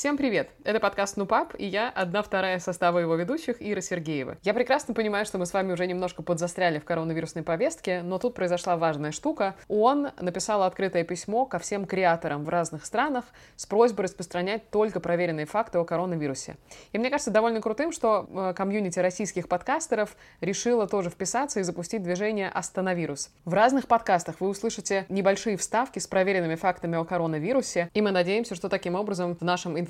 Всем привет! Это подкаст «Нупап», и я одна вторая состава его ведущих Ира Сергеева. Я прекрасно понимаю, что мы с вами уже немножко подзастряли в коронавирусной повестке, но тут произошла важная штука. Он написал открытое письмо ко всем креаторам в разных странах с просьбой распространять только проверенные факты о коронавирусе. И мне кажется довольно крутым, что э, комьюнити российских подкастеров решила тоже вписаться и запустить движение «Остановирус». В разных подкастах вы услышите небольшие вставки с проверенными фактами о коронавирусе, и мы надеемся, что таким образом в нашем информационном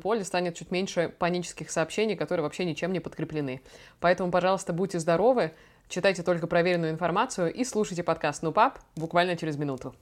поле станет чуть меньше панических сообщений, которые вообще ничем не подкреплены. Поэтому, пожалуйста, будьте здоровы, читайте только проверенную информацию и слушайте подкаст «Ну, пап» буквально через минуту.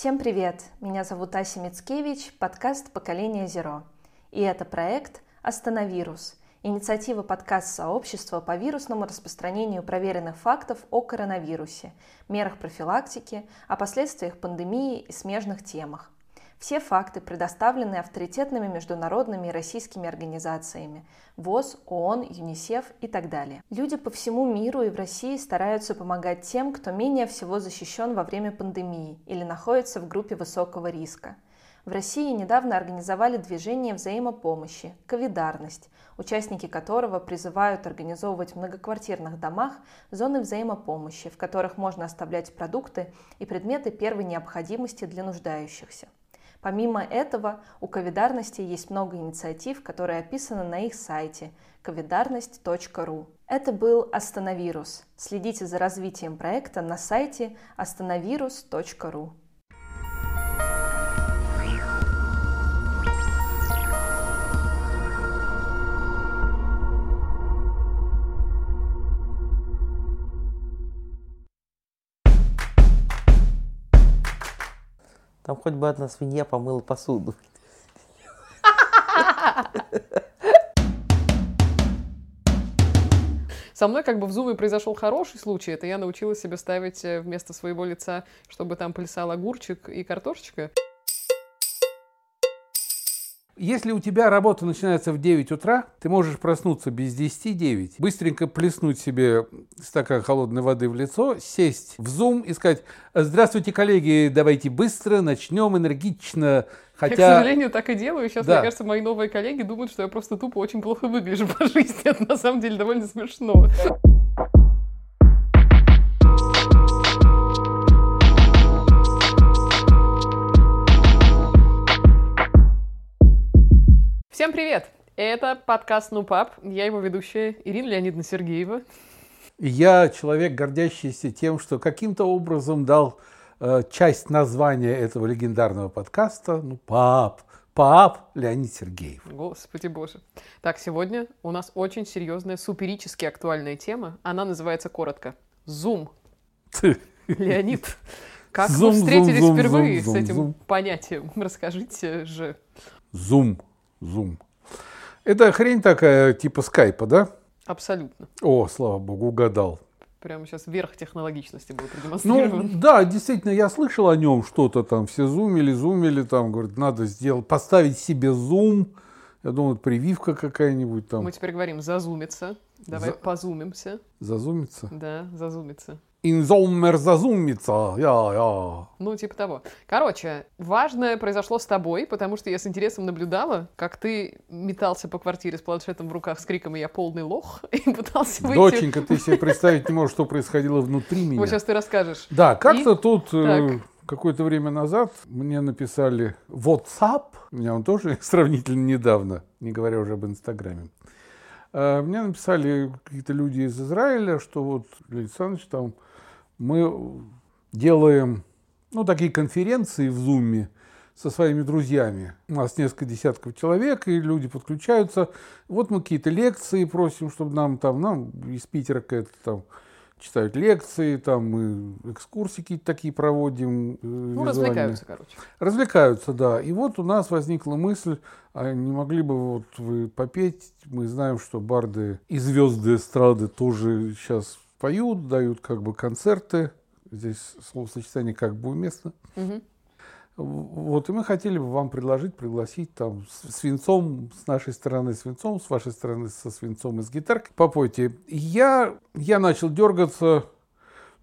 Всем привет! Меня зовут Ася Мицкевич, подкаст «Поколение Зеро». И это проект «Остановирус», Инициатива подкаст-сообщества по вирусному распространению проверенных фактов о коронавирусе, мерах профилактики, о последствиях пандемии и смежных темах. Все факты предоставлены авторитетными международными и российскими организациями ВОЗ, ООН, ЮНИСЕФ и так далее. Люди по всему миру и в России стараются помогать тем, кто менее всего защищен во время пандемии или находится в группе высокого риска – в России недавно организовали движение взаимопомощи «Ковидарность», участники которого призывают организовывать в многоквартирных домах зоны взаимопомощи, в которых можно оставлять продукты и предметы первой необходимости для нуждающихся. Помимо этого, у Ковидарности есть много инициатив, которые описаны на их сайте ковидарность.ру. Это был Остановирус. Следите за развитием проекта на сайте остановирус.ру. Там хоть бы одна свинья помыла посуду. Со мной как бы в зуме произошел хороший случай. Это я научилась себе ставить э, вместо своего лица, чтобы там плясал огурчик и картошечка. Если у тебя работа начинается в 9 утра, ты можешь проснуться без 10 9, быстренько плеснуть себе стакан холодной воды в лицо, сесть в Zoom и сказать «Здравствуйте, коллеги, давайте быстро, начнем энергично». Хотя... Я, к сожалению, так и делаю. Сейчас, да. мне кажется, мои новые коллеги думают, что я просто тупо очень плохо выгляжу по жизни. Это на самом деле довольно смешно. Всем привет! Это подкаст «Ну, пап». Я его ведущая Ирина Леонидовна Сергеева. Я человек, гордящийся тем, что каким-то образом дал э, часть названия этого легендарного подкаста «Ну, пап». Пап Леонид Сергеев. Господи боже. Так, сегодня у нас очень серьезная, суперически актуальная тема. Она называется коротко «Зум». Леонид, как zoom, вы встретились zoom, впервые zoom, с этим понятием? Расскажите же. Зум. Zoom. Это хрень такая, типа скайпа, да? Абсолютно. О, слава богу, угадал. Прямо сейчас верх технологичности будет продемонстрирован. Ну, да, действительно, я слышал о нем что-то там, все зумили, зумили, там, говорят, надо сделать, поставить себе зум. Я думаю, прививка какая-нибудь там. Мы теперь говорим зазумиться. Давай За... позумимся. Зазумиться? Да, зазумиться. Инзоммер зазумится, я, я. Ну, типа того. Короче, важное произошло с тобой, потому что я с интересом наблюдала, как ты метался по квартире с планшетом в руках с криком «Я полный лох» и пытался выйти. Доченька, ты себе представить не можешь, что происходило внутри меня. Вот сейчас ты расскажешь. Да, как-то и... тут... Э, какое-то время назад мне написали WhatsApp, у меня он тоже сравнительно недавно, не говоря уже об Инстаграме. Э, мне написали какие-то люди из Израиля, что вот, Леонид Александрович, там мы делаем ну, такие конференции в Зуме со своими друзьями. У нас несколько десятков человек, и люди подключаются. Вот мы какие-то лекции просим, чтобы нам там, нам из Питера какая-то там читают лекции, там мы экскурсии какие-то такие проводим. Э, ну, развлекаются, короче. Развлекаются, да. И вот у нас возникла мысль, а не могли бы вот вы попеть? Мы знаем, что барды и звезды эстрады тоже сейчас поют, дают как бы концерты. Здесь словосочетание как бы уместно. Угу. Вот, и мы хотели бы вам предложить, пригласить там свинцом с нашей стороны, свинцом, с вашей стороны со свинцом из гитарки. Попойте. Я, я начал дергаться,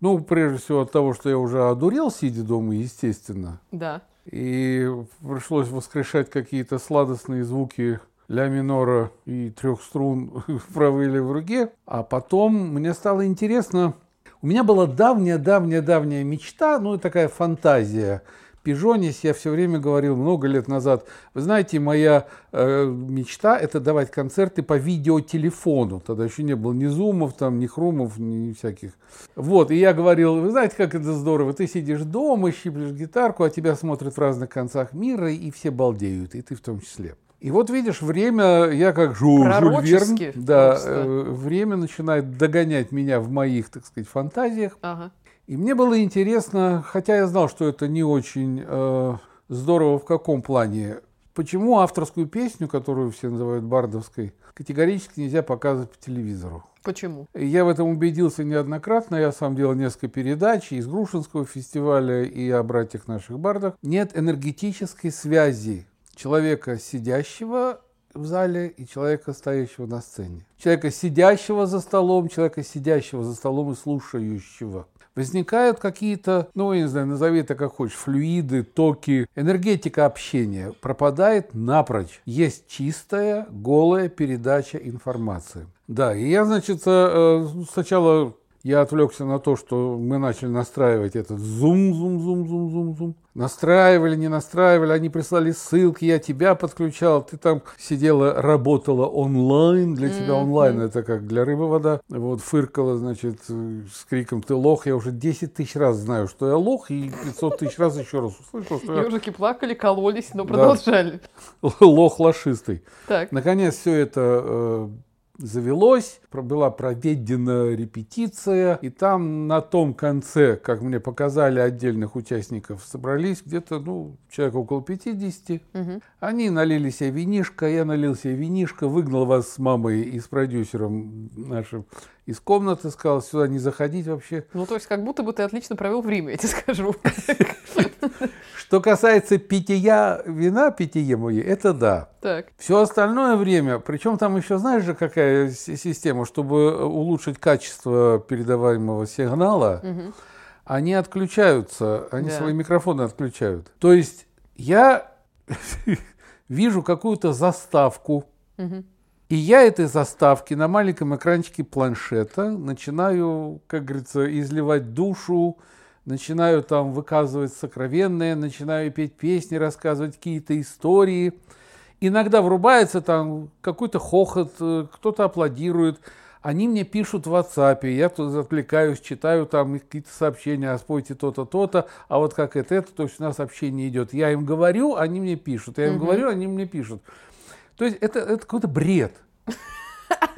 ну, прежде всего от того, что я уже одурел, сидя дома, естественно. Да. И пришлось воскрешать какие-то сладостные звуки ля минора и трех струн в правой или в руке. А потом мне стало интересно, у меня была давняя-давняя-давняя мечта, ну, такая фантазия – Пижонис я все время говорил много лет назад. Вы знаете, моя э, мечта это давать концерты по видеотелефону. Тогда еще не было ни зумов, там, ни хрумов, ни всяких. Вот, и я говорил, вы знаете, как это здорово. Ты сидишь дома, щиплешь гитарку, а тебя смотрят в разных концах мира, и все балдеют, и ты в том числе. И вот видишь, время, я как Жу, Жюль Верн, да, э, время начинает догонять меня в моих, так сказать, фантазиях. Ага. И мне было интересно, хотя я знал, что это не очень э, здорово в каком плане, почему авторскую песню, которую все называют бардовской, категорически нельзя показывать по телевизору. Почему? Я в этом убедился неоднократно. Я сам делал несколько передач из Грушинского фестиваля и о братьях наших бардах. Нет энергетической связи человека, сидящего в зале, и человека, стоящего на сцене. Человека, сидящего за столом, человека, сидящего за столом и слушающего возникают какие-то, ну, я не знаю, назови это как хочешь, флюиды, токи, энергетика общения пропадает напрочь. Есть чистая, голая передача информации. Да, и я, значит, э, сначала я отвлекся на то, что мы начали настраивать этот зум, зум, зум, зум, зум, зум. Настраивали, не настраивали, они прислали ссылки, я тебя подключал, ты там сидела, работала онлайн, для тебя mm-hmm. онлайн это как для рыбы вода. Вот фыркала, значит, с криком «ты лох», я уже 10 тысяч раз знаю, что я лох, и 500 тысяч раз еще раз услышал, что Ежики я... плакали, кололись, но продолжали. Лох лошистый. Наконец все это э, завелось, была проведена репетиция, и там на том конце, как мне показали отдельных участников, собрались где-то, ну, человек около 50. Угу. Они налили себе винишко, я налил себе винишко, выгнал вас с мамой и с продюсером нашим из комнаты, сказал, сюда не заходить вообще. Ну, то есть, как будто бы ты отлично провел время, я тебе скажу. Что касается питья вина, питье мое, это да. Так. Все остальное время, причем там еще, знаешь же, какая система, чтобы улучшить качество передаваемого сигнала, угу. они отключаются, они да. свои микрофоны отключают. То есть я вижу какую-то заставку, угу. И я этой заставки на маленьком экранчике планшета начинаю, как говорится, изливать душу, начинаю там выказывать сокровенное, начинаю петь песни, рассказывать какие-то истории. Иногда врубается там какой-то хохот, э, кто-то аплодирует. Они мне пишут в WhatsApp, я тут отвлекаюсь, читаю там какие-то сообщения, а спойте то-то, то-то, а вот как это, это, то есть у нас сообщение идет. Я им говорю, они мне пишут, я им угу. говорю, они мне пишут. То есть это, это какой-то бред.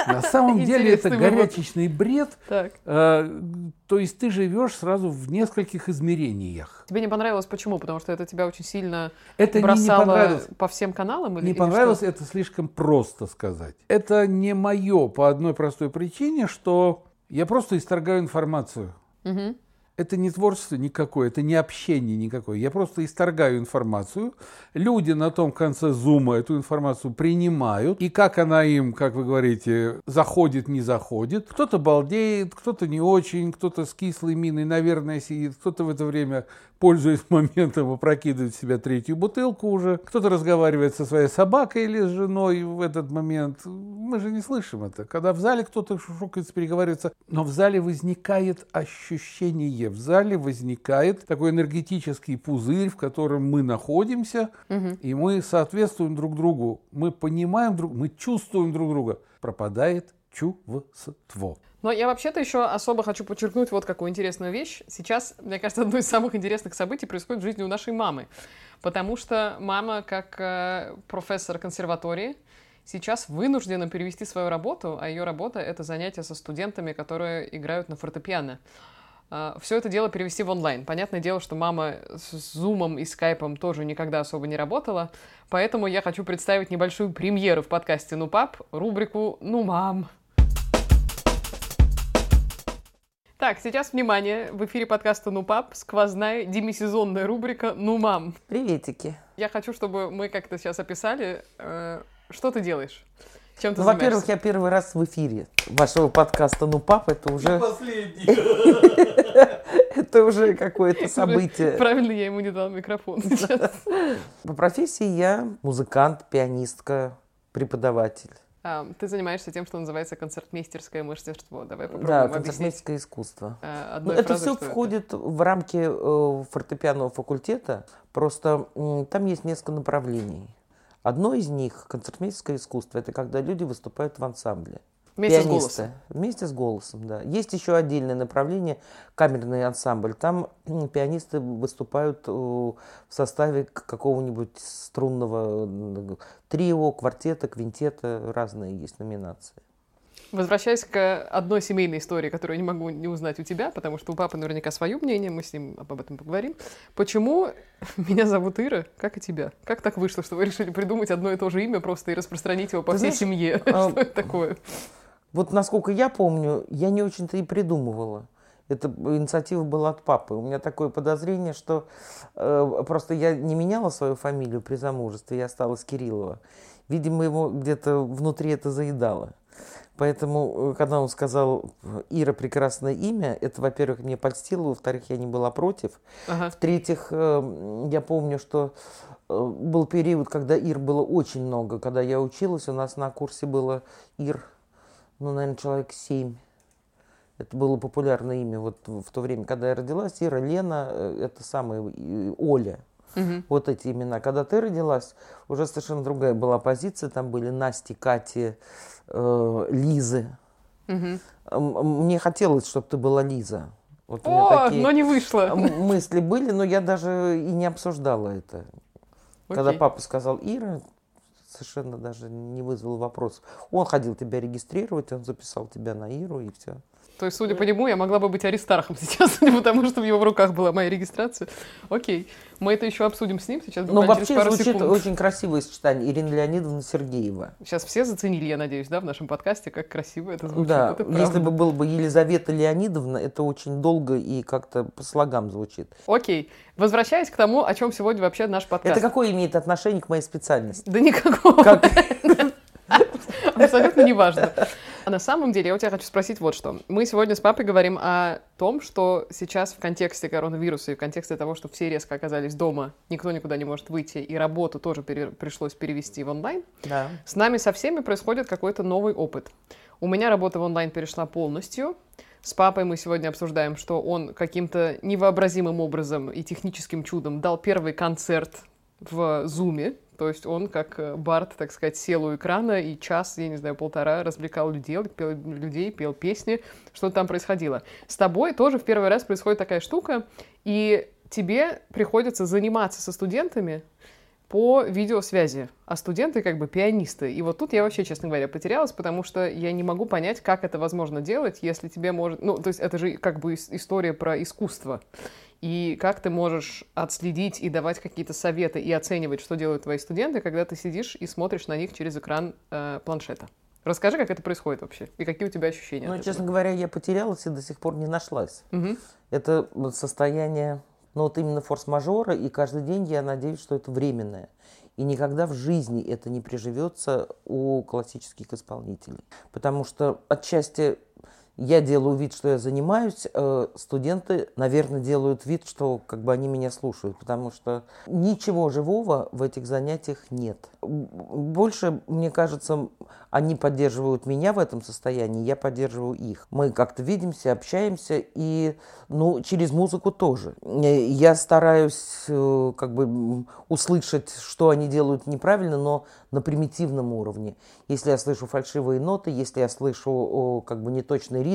На самом деле это горячечный бред. Э, то есть ты живешь сразу в нескольких измерениях. Тебе не понравилось почему? Потому что это тебя очень сильно это бросало по всем каналам? Или, не понравилось, это слишком просто сказать. Это не мое по одной простой причине, что я просто исторгаю информацию. Угу это не творчество никакое, это не общение никакое. Я просто исторгаю информацию. Люди на том конце зума эту информацию принимают. И как она им, как вы говорите, заходит, не заходит. Кто-то балдеет, кто-то не очень, кто-то с кислой миной, наверное, сидит, кто-то в это время пользуясь моментом, опрокидывает в себя третью бутылку уже. Кто-то разговаривает со своей собакой или с женой в этот момент. Мы же не слышим это. Когда в зале кто-то шушукается, переговаривается, но в зале возникает ощущение, в зале возникает такой энергетический пузырь, в котором мы находимся, угу. и мы соответствуем друг другу. Мы понимаем друг, мы чувствуем друг друга. Пропадает чувство. Но я вообще-то еще особо хочу подчеркнуть вот какую интересную вещь. Сейчас, мне кажется, одно из самых интересных событий происходит в жизни у нашей мамы. Потому что мама, как э, профессор консерватории, сейчас вынуждена перевести свою работу, а ее работа — это занятие со студентами, которые играют на фортепиано. Uh, все это дело перевести в онлайн. Понятное дело, что мама с зумом и скайпом тоже никогда особо не работала, поэтому я хочу представить небольшую премьеру в подкасте «Ну, пап», рубрику «Ну, мам». Так, сейчас, внимание, в эфире подкаста «Ну, пап» сквозная демисезонная рубрика «Ну, мам». Приветики. Я хочу, чтобы мы как-то сейчас описали, э, что ты делаешь, чем ты Ну, во-первых, я первый раз в эфире вашего подкаста «Ну, пап», это уже, Последний. это уже какое-то событие. Правильно, я ему не дал микрофон сейчас. По профессии я музыкант, пианистка, преподаватель. А, ты занимаешься тем, что называется концертмейстерское мастерство. Давай Да, попробуем объяснить концертмейское искусство. э, Ну, это все входит в рамки э, фортепианного факультета. Просто м, там есть несколько направлений. Одно из них концертмейстерское искусство. Это когда люди выступают в ансамбле. Вместе с Пианисты. голосом. Вместе с голосом, да. Есть еще отдельное направление камерный ансамбль. Там пианисты выступают э, в составе какого-нибудь струнного трио, квартета, квинтета. Разные есть номинации. Возвращаясь к одной семейной истории, которую я не могу не узнать у тебя, потому что у папы наверняка свое мнение, мы с ним об этом поговорим. Почему меня зовут Ира, как и тебя? Как так вышло, что вы решили придумать одно и то же имя просто и распространить его по Ты всей знаешь, семье? а, Что это такое? Вот насколько я помню, я не очень-то и придумывала. Эта инициатива была от папы. У меня такое подозрение, что э, просто я не меняла свою фамилию при замужестве, я осталась Кириллова. Видимо, его где-то внутри это заедало. Поэтому, э, когда он сказал Ира прекрасное имя, это, во-первых, мне польстило, во-вторых, я не была против. Ага. В-третьих, э, я помню, что э, был период, когда Ир было очень много. Когда я училась, у нас на курсе было Ир, ну, наверное, человек семь. Это было популярное имя вот в то время, когда я родилась. Ира, Лена, э, это самое, и Оля. Мгм. Вот эти имена. Когда ты родилась, уже совершенно другая была позиция. Там были Насти, Кати, э, Лизы. М- Мне хотелось, чтобы ты была Лиза. Вот у меня О, такие- но не вышло. Мысли были, но я даже и не обсуждала это. Когда Окей. папа сказал Ира, совершенно даже не вызвал вопрос. Он ходил тебя регистрировать, он записал тебя на Иру и все. То есть, судя по нему, я могла бы быть Аристархом сейчас, судя по тому, что в его руках была моя регистрация. Окей. Мы это еще обсудим с ним сейчас, через вообще пару звучит секунд. очень красивое сочетание. Ирина Леонидовна Сергеева. Сейчас все заценили, я надеюсь, да, в нашем подкасте, как красиво это звучит. да, Это если бы было бы Елизавета Леонидовна, это очень долго и как-то по слогам звучит. Окей. Возвращаясь к тому, о чем сегодня вообще наш подкаст. Это какое имеет отношение к моей специальности? Да никакого. Как? Абсолютно неважно. А на самом деле я у тебя хочу спросить вот что. Мы сегодня с папой говорим о том, что сейчас в контексте коронавируса и в контексте того, что все резко оказались дома, никто никуда не может выйти, и работу тоже пере- пришлось перевести в онлайн, Да. с нами со всеми происходит какой-то новый опыт. У меня работа в онлайн перешла полностью. С папой мы сегодня обсуждаем, что он каким-то невообразимым образом и техническим чудом дал первый концерт в Зуме. То есть он, как э, Барт, так сказать, сел у экрана и час, я не знаю, полтора развлекал людей, пел, людей, пел песни, что там происходило. С тобой тоже в первый раз происходит такая штука, и тебе приходится заниматься со студентами по видеосвязи, а студенты как бы пианисты. И вот тут я вообще, честно говоря, потерялась, потому что я не могу понять, как это возможно делать, если тебе может... Ну, то есть это же как бы ис- история про искусство. И как ты можешь отследить и давать какие-то советы и оценивать, что делают твои студенты, когда ты сидишь и смотришь на них через экран э, планшета. Расскажи, как это происходит вообще, и какие у тебя ощущения. Ну, честно говоря, я потерялась и до сих пор не нашлась. Мгм. Это состояние, ну вот именно форс-мажора, и каждый день я надеюсь, что это временное. И никогда в жизни это не приживется у классических исполнителей. Потому что отчасти я делаю вид, что я занимаюсь, э, студенты, наверное, делают вид, что как бы они меня слушают, потому что ничего живого в этих занятиях нет. Больше, мне кажется, они поддерживают меня в этом состоянии, я поддерживаю их. Мы как-то видимся, общаемся, и ну, через музыку тоже. Э, Я стараюсь э, как бы услышать, что они делают неправильно, но на примитивном уровне. Если я слышу фальшивые ноты, если я слышу как бы неточный ритм,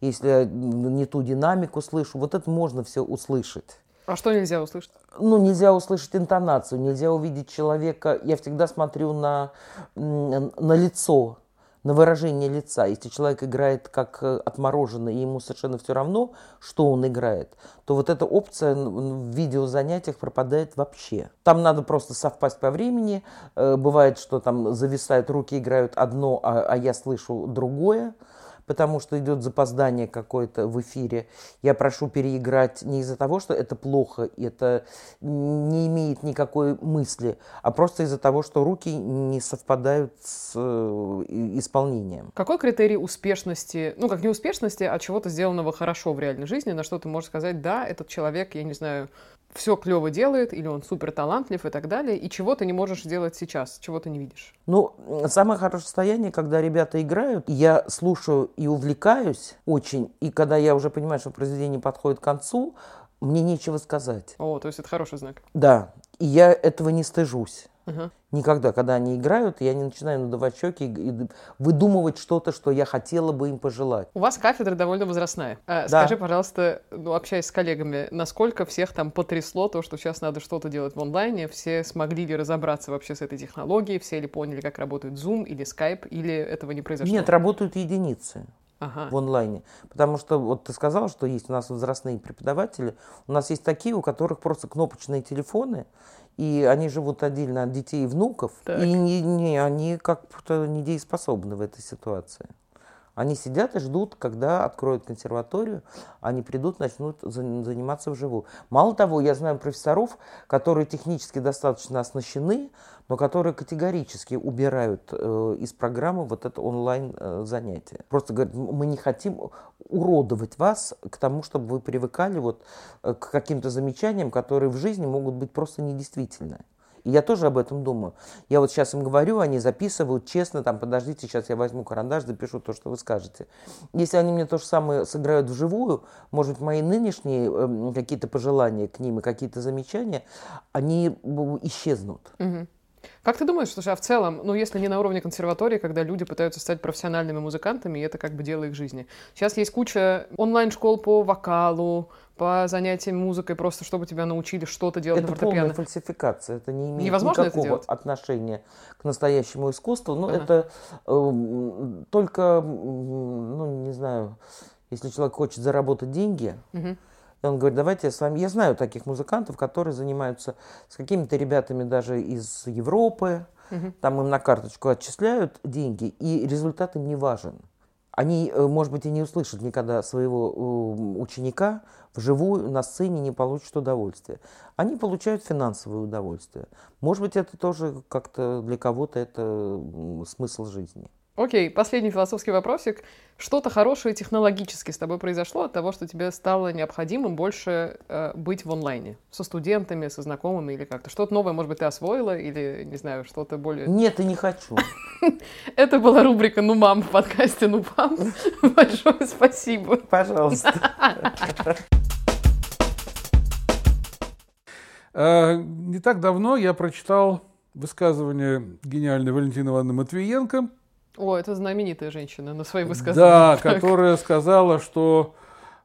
если я м, не ту динамику слышу, вот это можно все услышать. А что нельзя услышать? Ну, нельзя услышать интонацию, нельзя увидеть человека. Я всегда смотрю на, на лицо, на выражение лица. Если человек играет как э, отмороженный, и ему совершенно все равно, что он играет, то вот эта опция в видеозанятиях пропадает вообще. Там надо просто совпасть по времени. Э, Бывает, что там зависают руки, играют одно, а, а я слышу другое. Потому что идет запоздание какое-то в эфире. Я прошу переиграть не из-за того, что это плохо, это не имеет никакой мысли, а просто из-за того, что руки не совпадают с э, исполнением. Какой критерий успешности, ну как не успешности, а чего-то сделанного хорошо в реальной жизни, на что ты можешь сказать, да, этот человек, я не знаю, все клево делает, или он супер талантлив и так далее, и чего ты не можешь сделать сейчас, чего ты не видишь? Ну, самое хорошее состояние, когда ребята играют, я слушаю и увлекаюсь очень, и когда я уже понимаю, что произведение подходит к концу, мне нечего сказать. О, то есть это хороший знак. Да, и я этого не стыжусь. Ага. Никогда, когда они играют, я не начинаю надувать щеки и, и выдумывать что-то, что я хотела бы им пожелать. У вас кафедра довольно возрастная. А, Да. Скажи, пожалуйста, ну, общаясь с коллегами, насколько всех там потрясло то, что сейчас надо что-то делать в онлайне? Все смогли ли разобраться вообще с этой технологией? Все ли поняли, как работает Zoom или Skype? Или этого не произошло? Нет, работают единицы Ага. в онлайне. Потому что вот ты сказал, что есть у нас возрастные преподаватели. У нас есть такие, у которых просто кнопочные телефоны, и они живут отдельно от детей и внуков, Так. и не, не- они как-то недееспособны в этой ситуации. Они сидят и ждут, когда откроют консерваторию, они придут, начнут за- заниматься вживую. Мало того, я знаю профессоров, которые технически достаточно оснащены, но которые категорически убирают э, из программы вот это онлайн э, занятие. Просто говорят, «М- мы не хотим уродовать вас к тому, чтобы вы привыкали вот э, к каким-то замечаниям, которые в жизни могут быть просто недействительны. И я тоже об этом думаю. Я вот сейчас им говорю, они записывают честно, там, подождите, сейчас я возьму карандаш, запишу то, что вы скажете. Если они мне то же самое сыграют вживую, может быть, мои нынешние эм, какие-то пожелания к ним и какие-то замечания, они исчезнут. Как ты думаешь, слушай, а в целом, ну, если не на уровне консерватории, когда люди пытаются стать профессиональными музыкантами, и это как бы дело их жизни. Сейчас есть куча онлайн-школ по вокалу, по занятиям музыкой, просто чтобы тебя научили что-то делать Это на полная фортепиано. фальсификация, это не имеет Невозможно это никакого отношения к настоящему искусству. Ну, Ага. это эм, только, ну, не знаю, если человек хочет заработать деньги, и он говорит, давайте я с вами... Я знаю таких музыкантов, которые занимаются с какими-то ребятами даже из Европы, Мгм. там им на карточку отчисляют деньги, и результат им не важен. Они, э, может быть, и не услышат никогда своего ученика вживую на сцене, не получат удовольствия. Они получают финансовое удовольствие. Может быть, это тоже как-то для кого-то это смысл жизни. Окей, последний философский вопросик. Что-то хорошее технологически с тобой произошло от того, что тебе стало необходимым больше э, быть в онлайне? Со студентами, со знакомыми или как-то? Что-то новое, может быть, ты освоила или, не знаю, что-то более... Нет, и не хочу. Это была рубрика «Ну, мам» в подкасте «Ну, мам». Большое спасибо. Пожалуйста. Э, Не так давно я прочитал высказывание гениальной Валентины Ивановны Матвиенко, О, это знаменитая женщина на свои да, высказывания. Так. которая сказала, что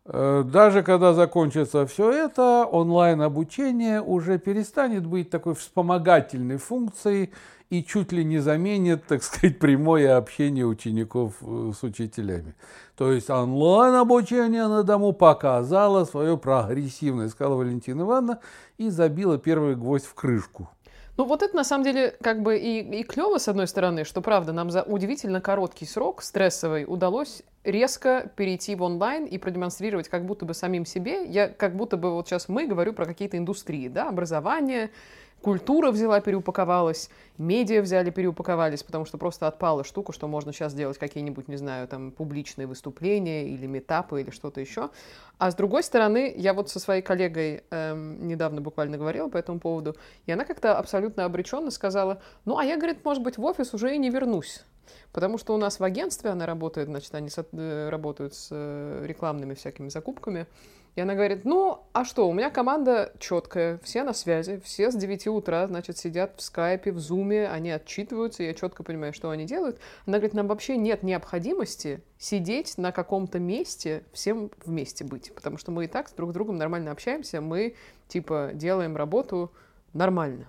э, даже когда закончится все это, онлайн-обучение уже перестанет быть такой вспомогательной функцией и чуть ли не заменит, так сказать, прямое общение учеников э, с учителями. То есть онлайн-обучение на дому показало свою прогрессивность, сказала Валентина Ивановна, и забила первый гвоздь в крышку. Ну, вот это на самом деле как бы и, и клево, с одной стороны, что правда, нам за удивительно короткий срок стрессовый удалось резко перейти в онлайн и продемонстрировать как будто бы самим себе. Я как будто бы вот сейчас мы говорю про какие-то индустрии, да, образование, культура взяла, переупаковалась, медиа взяли, переупаковались, потому что просто отпала штука, что можно сейчас делать какие-нибудь, не знаю, там, публичные выступления или метапы или что-то еще. А с другой стороны, я вот со своей коллегой эм, недавно буквально говорила по этому поводу, и она как-то абсолютно обреченно сказала, ну, а я, говорит, может быть, в офис уже и не вернусь. Потому что у нас в агентстве она работает, значит, они со- э, работают с э, рекламными всякими закупками. И она говорит, ну, а что, у меня команда четкая, все на связи, все с 9 утра, значит, сидят в скайпе, в зуме, они отчитываются, я четко понимаю, что они делают. Она говорит, нам вообще нет необходимости сидеть на каком-то месте, всем вместе быть, потому что мы и так с друг с другом нормально общаемся, мы, типа, делаем работу нормально.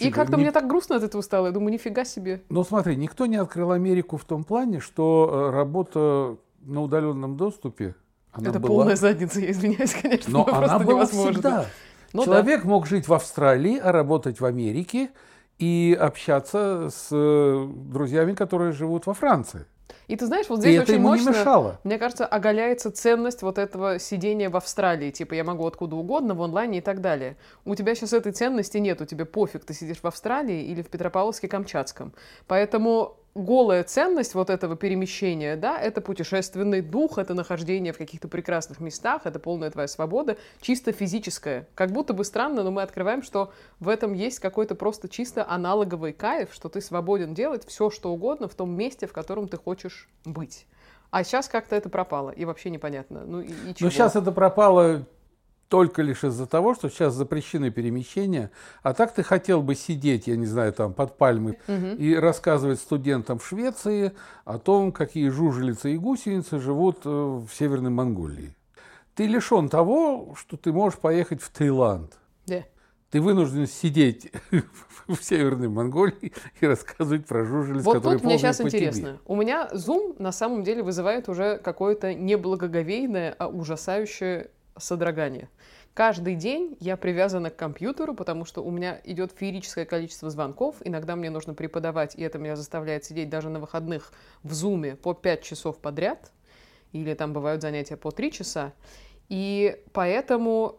И как-то Ни- мне так грустно от этого стало, я думаю, нифига себе. Ну, смотри, никто не открыл Америку в том плане, что э, работа на удаленном доступе, она Это была, полная задница, я извиняюсь, конечно, но она была невозможно. всегда. Ну да. Человек мог жить в Австралии, а работать в Америке и общаться с э, друзьями, которые живут во Франции. И ты знаешь, вот здесь и очень мощно, мешало. мне кажется, оголяется ценность вот этого сидения в Австралии. Типа, я могу откуда угодно, в онлайне и так далее. У тебя сейчас этой ценности нет, у тебя пофиг, ты сидишь в Австралии или в Петропавловске-Камчатском. Поэтому голая ценность вот этого перемещения, да, это путешественный дух, это нахождение в каких-то прекрасных местах, это полная твоя свобода, чисто физическая. Как будто бы странно, но мы открываем, что в этом есть какой-то просто чисто аналоговый кайф, что ты свободен делать все, что угодно в том месте, в котором ты хочешь быть. А сейчас как-то это пропало, и вообще непонятно. Ну, и, и чего? сейчас это пропало только лишь из-за того, что сейчас запрещены перемещения, а так ты хотел бы сидеть, я не знаю, там под пальмой и рассказывать студентам в Швеции о том, какие жужелицы и гусеницы живут э, в Северной Монголии. Ты лишен того, что ты можешь поехать в Таиланд. Да. Ты вынужден сидеть в Северной Монголии и рассказывать про жужелиц, Вот которые тут мне сейчас по тебе. интересно. У меня Zoom на самом деле вызывает уже какое-то не благоговейное, а ужасающее содрогание. Каждый день я привязана к компьютеру, потому что у меня идет феерическое количество звонков. Иногда мне нужно преподавать, и это меня заставляет сидеть даже на выходных в Зуме по 5 часов подряд. Или там бывают занятия по 3 часа. И поэтому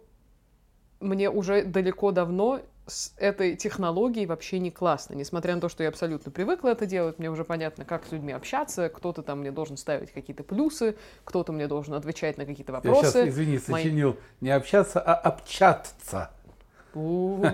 мне уже далеко давно с этой технологией вообще не классно. Несмотря на то, что я абсолютно привыкла это делать, мне уже понятно, как с людьми общаться, кто-то там мне должен ставить какие-то плюсы, кто-то мне должен отвечать на какие-то Я вопросы. сейчас, извини, Мои- сочинил не общаться, а общаться. У,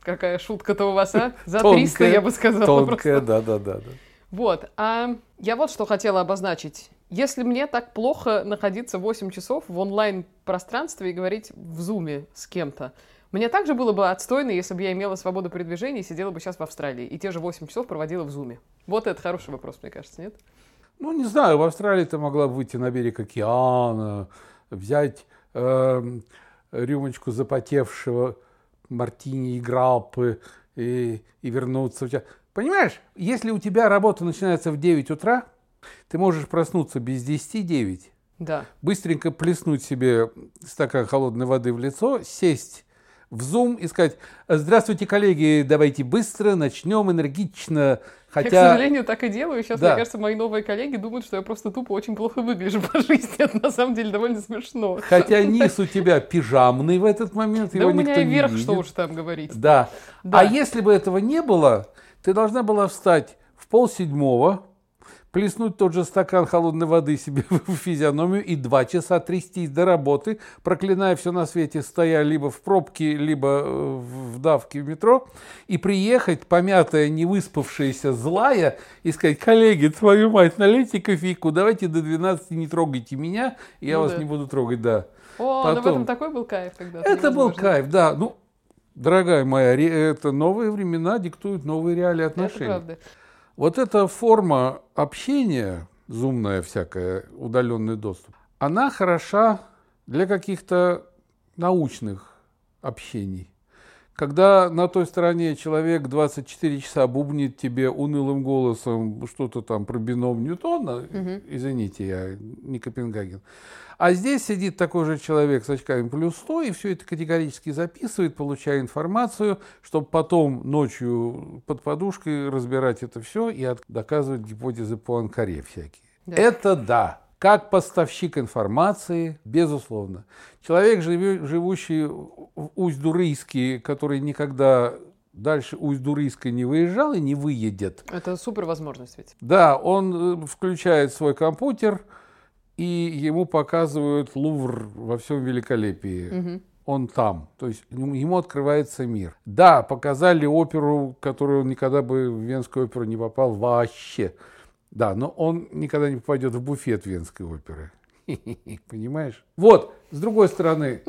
Какая шутка-то у вас, а? За Тонкая, 300, я бы сказала. Тонкая, просто. да, да, да, да. Вот. А я вот что хотела обозначить. Если мне так плохо находиться 8 часов в онлайн-пространстве и говорить в зуме с кем-то, мне также было бы отстойно, если бы я имела свободу передвижения и сидела бы сейчас в Австралии и те же 8 часов проводила в зуме. Вот это хороший вопрос, мне кажется, нет? Ну, не знаю, в Австралии ты могла бы выйти на берег океана, взять эм, рюмочку запотевшего мартини и граппы и, и вернуться. Понимаешь, если у тебя работа начинается в 9 утра, ты можешь проснуться без 10-9, Да. быстренько плеснуть себе стакан холодной воды в лицо, сесть в Zoom и сказать, здравствуйте, коллеги, давайте быстро, начнем энергично, Я, к хотя... сожалению, так и делаю. Сейчас, Да. мне кажется, мои новые коллеги думают, что я просто тупо очень плохо выгляжу по жизни. Это на самом деле довольно смешно. Хотя низ у тебя пижамный в этот момент, его у меня никто не видит. что уж там говорить. Да. Да. А если бы этого не было, ты должна была встать в полседьмого, плеснуть тот же стакан холодной воды себе в физиономию и два часа трястись до работы, проклиная все на свете, стоя либо в пробке, либо э, в в давке в метро, и приехать, помятая, не выспавшаяся, злая, и сказать, коллеги, твою мать, налейте кофейку, давайте до 12 не трогайте меня, я Ну вас да. не буду трогать, да. О, ну в Потом. этом такой был кайф когда Это был кайф, да. Ну, дорогая моя, ре- это новые времена диктуют новые реалии Это отношений. правда. Вот эта форма общения, зумная всякая, удаленный доступ, она хороша для каких-то научных общений. Когда на той стороне человек 24 часа бубнит тебе унылым голосом что-то там про бином Ньютона, извините, я не Копенгаген, а здесь сидит такой же человек с очками плюс 100 и все это категорически записывает, получая информацию, чтобы потом ночью под подушкой разбирать это все и доказывать гипотезы по Анкаре всякие. Да. Это да. Как поставщик информации, безусловно. Человек, живущий в Усть-Дурийске, который никогда дальше Усть-Дурийска не выезжал и не выедет, Это супер возможность ведь. да, он э, включает свой компьютер, и ему показывают Лувр во всем великолепии. Он там, то есть ему ему открывается мир. Да, показали оперу, которую он никогда бы в Венскую оперу не попал вообще. Да, но он никогда не попадет в буфет Венской оперы. Понимаешь? Вот, с другой стороны,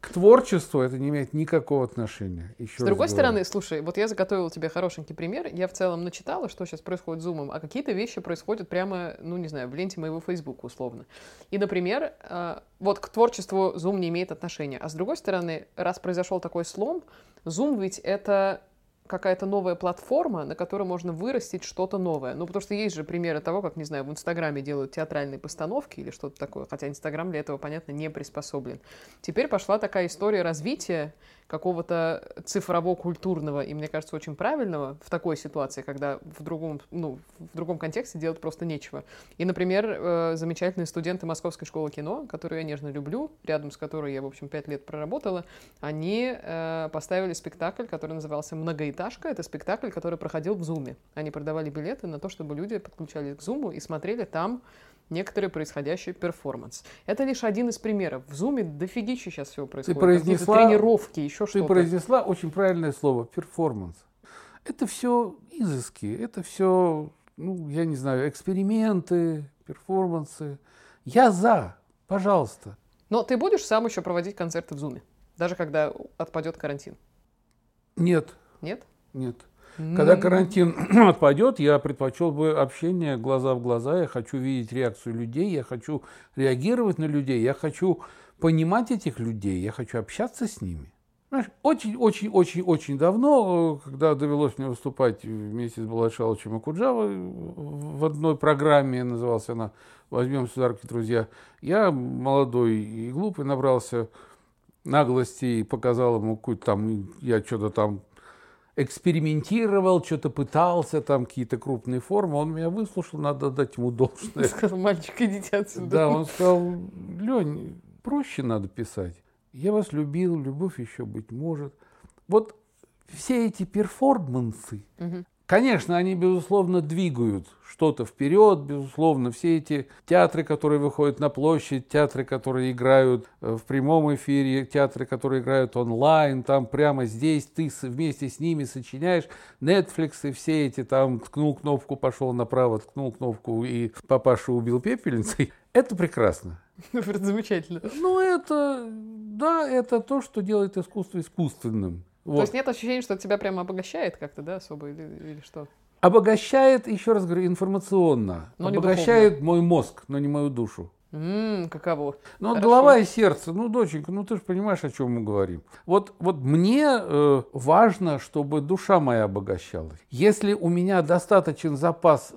к творчеству это не имеет никакого отношения. Еще С другой говорю. стороны, слушай, вот я заготовила тебе хорошенький пример. Я в целом начитала, что сейчас происходит с зумом, а какие-то вещи происходят прямо, ну, не знаю, в ленте моего Фейсбука условно. И, например, э, вот к творчеству зум не имеет отношения. А с другой стороны, раз произошел такой слом, зум ведь это какая-то новая платформа, на которой можно вырастить что-то новое. Ну, потому что есть же примеры того, как, не знаю, в Инстаграме делают театральные постановки или что-то такое, хотя Инстаграм для этого, понятно, не приспособлен. Теперь пошла такая история развития, какого-то цифрово-культурного и, мне кажется, очень правильного в такой ситуации, когда в другом, ну, в другом контексте делать просто нечего. И, например, э, замечательные студенты Московской школы кино, которую я нежно люблю, рядом с которой я, в общем, пять лет проработала, они э, поставили спектакль, который назывался «Многоэтажка». Это спектакль, который проходил в Зуме. Они продавали билеты на то, чтобы люди подключались к Зуму и смотрели там некоторый происходящий перформанс. Это лишь один из примеров. В Зуме дофигища сейчас всего происходит. Ты произнесла, тренировки, еще что-то. Ты произнесла очень правильное слово – перформанс. Это все изыски, это все, ну, я не знаю, эксперименты, перформансы. Я за, пожалуйста. Но ты будешь сам еще проводить концерты в Зуме, даже когда отпадет карантин? Нет. Нет? Нет. Когда карантин отпадет, я предпочел бы общение глаза в глаза. Я хочу видеть реакцию людей, я хочу реагировать на людей, я хочу понимать этих людей, я хочу общаться с ними. Очень-очень-очень-очень давно, когда довелось мне выступать вместе с Балашаловичем Акуджавой в одной программе, называлась она «Возьмем сударки, друзья», я молодой и глупый набрался наглости и показал ему какую-то там, я что-то там экспериментировал, что-то пытался, там какие-то крупные формы. Он меня выслушал, надо дать ему должное. Сказал, мальчик, идите отсюда. Да, он сказал, Лень, проще надо писать. Я вас любил, любовь еще быть может. Вот все эти перформансы, угу. Конечно, они, безусловно, двигают что-то вперед, безусловно, все эти театры, которые выходят на площадь, театры, которые играют э, в прямом эфире, театры, которые играют онлайн, там прямо здесь ты вместе с ними сочиняешь, Netflix и все эти, там ткнул кнопку, пошел направо, ткнул кнопку и папаша убил пепельницей. Это прекрасно. Это замечательно. Ну, это, да, это то, что делает искусство искусственным. Вот. То есть нет ощущения, что тебя прямо обогащает как-то, да, особо или, или что? Обогащает, еще раз говорю, информационно. Но обогащает мой мозг, но не мою душу. Ммм, каково. Ну, вот голова и сердце. Ну, доченька, ну ты же понимаешь, о чем мы говорим. Вот, вот мне э, важно, чтобы душа моя обогащалась. Если у меня достаточен запас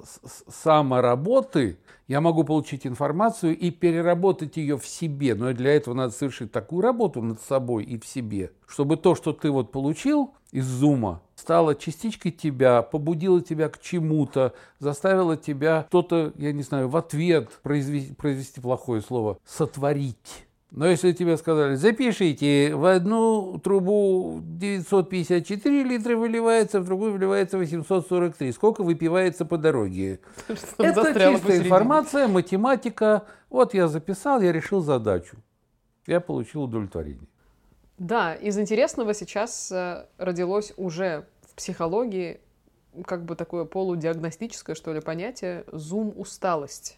самоработы, я могу получить информацию и переработать ее в себе. Но для этого надо совершить такую работу над собой и в себе, чтобы то, что ты вот получил из зума, стало частичкой тебя, побудило тебя к чему-то, заставило тебя что-то, я не знаю, в ответ произвести, произвести плохое слово, сотворить. Но если тебе сказали, запишите, в одну трубу 954 литра выливается, в другую выливается 843. Сколько выпивается по дороге? Это чистая информация, математика. Вот я записал, я решил задачу. Я получил удовлетворение. Да, из интересного сейчас э, родилось уже в психологии как бы такое полудиагностическое, что ли, понятие зум-усталость.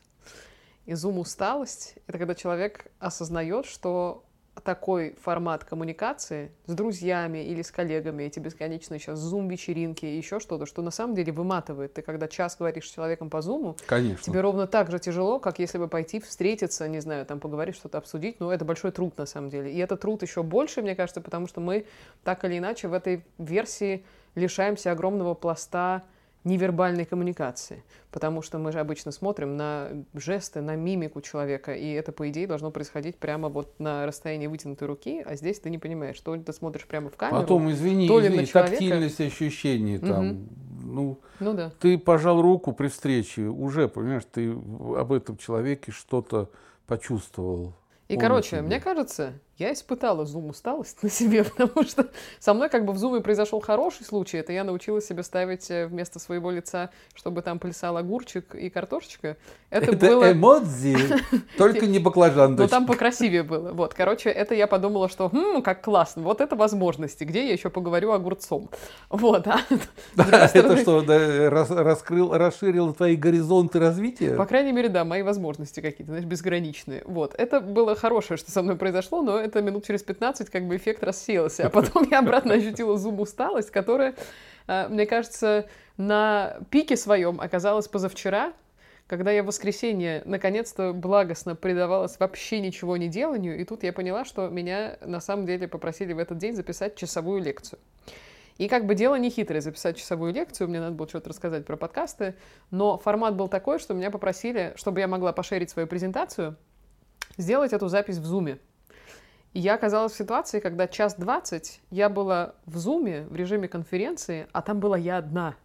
И зум-усталость — это когда человек осознает, что такой формат коммуникации с друзьями или с коллегами, эти бесконечные сейчас зум-вечеринки и еще что-то, что на самом деле выматывает. Ты когда час говоришь с человеком по зуму, Конечно. тебе ровно так же тяжело, как если бы пойти встретиться, не знаю, там поговорить, что-то обсудить, но это большой труд на самом деле. И этот труд еще больше, мне кажется, потому что мы так или иначе в этой версии лишаемся огромного пласта невербальной коммуникации, потому что мы же обычно смотрим на жесты, на мимику человека, и это, по идее, должно происходить прямо вот на расстоянии вытянутой руки, а здесь ты не понимаешь, то ли ты смотришь прямо в камеру, Потом, извини, то ли извини, на человека. тактильность ощущений там, Мгм. ну, Ну да. ты пожал руку при встрече, уже, понимаешь, ты об этом человеке что-то почувствовал. И, короче, тебе. мне кажется, я испытала зум-усталость на себе, потому что со мной как бы в зуме произошел хороший случай. Это я научилась себе ставить э, вместо своего лица, чтобы там плясал огурчик и картошечка. Это, Это было... эмодзи, только не баклажан, Но дочь. там покрасивее было. Вот, короче, это я подумала, что, хм, как классно, вот это возможности, где я еще поговорю огурцом. Вот, а другой Это что, да, рас- раскрыл, расширил твои горизонты развития? По крайней мере, да, мои возможности какие-то, знаешь, безграничные. Вот. Это было хорошее, что со мной произошло, но это минут через 15 как бы эффект рассеялся. А потом я обратно ощутила зум-усталость, которая, э, мне кажется, на пике своем оказалась позавчера, когда я в воскресенье наконец-то благостно предавалась вообще ничего не деланию, и тут я поняла, что меня на самом деле попросили в этот день записать часовую лекцию. И как бы дело не хитрое записать часовую лекцию, мне надо было что-то рассказать про подкасты, но формат был такой, что меня попросили, чтобы я могла пошерить свою презентацию, сделать эту запись в зуме. Я оказалась в ситуации, когда час двадцать я была в зуме, в режиме конференции, а там была я одна.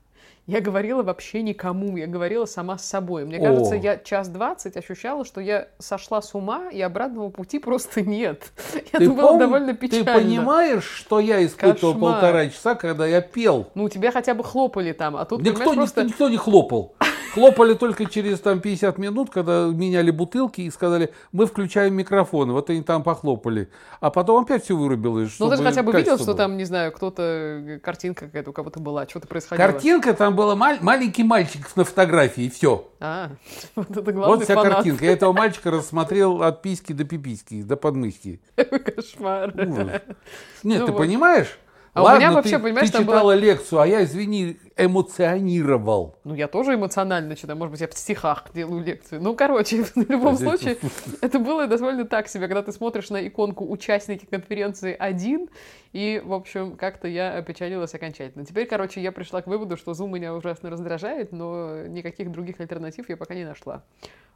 Я говорила вообще никому, я говорила сама с собой. Мне кажется, О. я час двадцать ощущала, что я сошла с ума, и обратного пути просто нет. Ты Это было пом- довольно Ты печально. понимаешь, что я испытывал Кошмар. полтора часа, когда я пел? Ну, тебя хотя бы хлопали там, а тут, Никто, понимаешь, никто, просто... никто не хлопал. Хлопали только через там 50 минут, когда меняли бутылки и сказали, мы включаем микрофоны. Вот они там похлопали. А потом опять все вырубилось. Ну, ты же хотя бы видел, качество что было. там, не знаю, кто-то, э, картинка какая-то у кого-то была, что-то происходило. Картинка, там был маленький мальчик на фотографии, и все. А, вот это главный Вот вся фанат. картинка. Я этого мальчика рассмотрел от письки до пиписьки, до подмышки. Кошмар. Ужас. Нет, Ну ты вот. понимаешь? А у Ладно, меня вообще, ты, понимаешь, ты читала лекцию, а я, извини, эмоционировал. Ну, я тоже эмоционально читаю. Может быть, я в стихах делаю лекцию. Ну, короче, в любом случае, это было довольно так себе, когда ты смотришь на иконку «Участники конференции один», и, в общем, как-то я опечалилась окончательно. Теперь, короче, я пришла к выводу, что Zoom меня ужасно раздражает, но никаких других альтернатив я пока не нашла.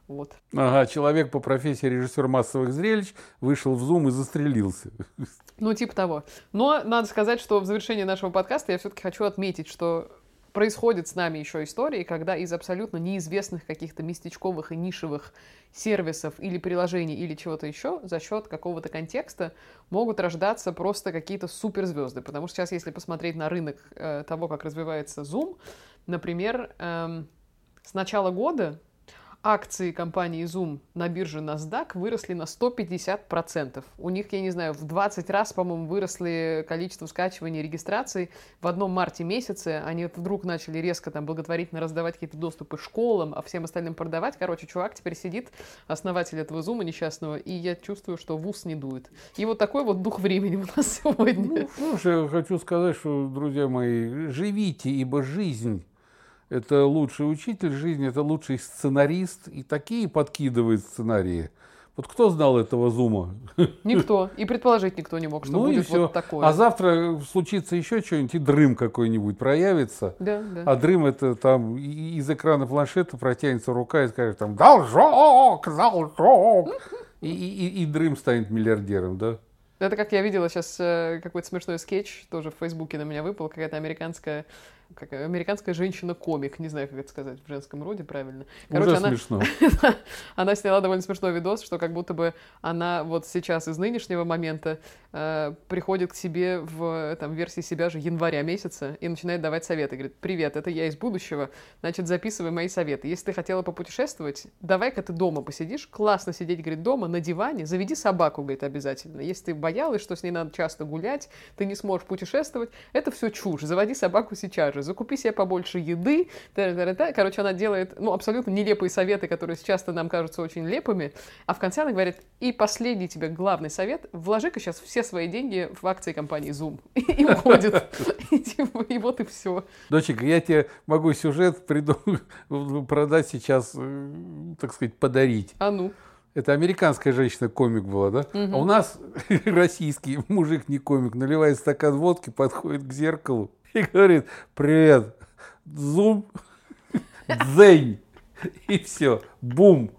Вот. Ага, человек по профессии режиссер массовых зрелищ вышел в зум и застрелился. Ну, типа того. Но надо сказать, что в завершении нашего подкаста я все-таки хочу отметить, что происходит с нами еще истории, когда из абсолютно неизвестных каких-то местечковых и нишевых сервисов или приложений или чего-то еще за счет какого-то контекста могут рождаться просто какие-то суперзвезды. Потому что сейчас, если посмотреть на рынок э, того, как развивается Zoom, например, эм, с начала года акции компании Zoom на бирже NASDAQ выросли на 150%. У них, я не знаю, в 20 раз, по-моему, выросли количество скачиваний и регистраций в одном марте месяце. Они вдруг начали резко там благотворительно раздавать какие-то доступы школам, а всем остальным продавать. Короче, чувак теперь сидит, основатель этого Zoom несчастного, и я чувствую, что в ус не дует. И вот такой вот дух времени у нас сегодня. Ну, слушай, хочу сказать, что, друзья мои, живите, ибо жизнь это лучший учитель, жизнь это лучший сценарист, и такие подкидывает сценарии. Вот кто знал этого зума? Никто. И предположить никто не мог, что ну и будет все. вот такое. А завтра случится еще что-нибудь, и дрым какой-нибудь проявится. Да, да. А дрым это там и- из экрана планшета протянется рука и скажет там «Должок! Должок!» и, и, и- и дрым станет миллиардером, да? Это как я видела сейчас какой-то смешной скетч, тоже в Фейсбуке на меня выпал, какая-то американская, как, американская женщина-комик, не знаю, как это сказать в женском роде правильно. Уже она, смешно. она сняла довольно смешной видос, что как будто бы она вот сейчас из нынешнего момента э, приходит к себе в там, версии себя же января месяца и начинает давать советы. Говорит, привет, это я из будущего, значит, записывай мои советы. Если ты хотела попутешествовать, давай-ка ты дома посидишь, классно сидеть, говорит, дома на диване, заведи собаку, говорит, обязательно. Если ты боялась, что с ней надо часто гулять, ты не сможешь путешествовать, это все чушь. Заводи собаку сейчас же, закупи себе побольше еды. та-та-та-та. Короче, она делает ну, абсолютно нелепые советы, которые сейчас нам кажутся очень лепыми. А в конце она говорит, и последний тебе главный совет, вложи-ка сейчас все свои деньги в акции компании Zoom. И уходит. И типа, вот и все. Доченька, я тебе могу сюжет продать сейчас, э, так сказать, подарить. А ну. Это американская женщина-комик была, да? А у нас российский мужик не комик, наливает стакан водки, подходит к зеркалу и говорит, привет, зум, дзень. И все, бум.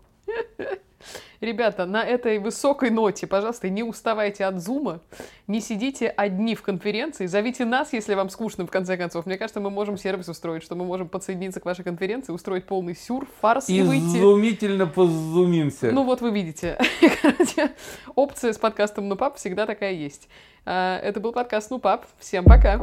Ребята, на этой высокой ноте, пожалуйста, не уставайте от зума, не сидите одни в конференции, зовите нас, если вам скучно, в конце концов. Мне кажется, мы можем сервис устроить, что мы можем подсоединиться к вашей конференции, устроить полный сюр, фарс и, выйти. Изумительно позумимся. Ну вот вы видите. Опция с подкастом «Ну пап» всегда такая есть. А, Это был подкаст «Ну пап». Всем пока!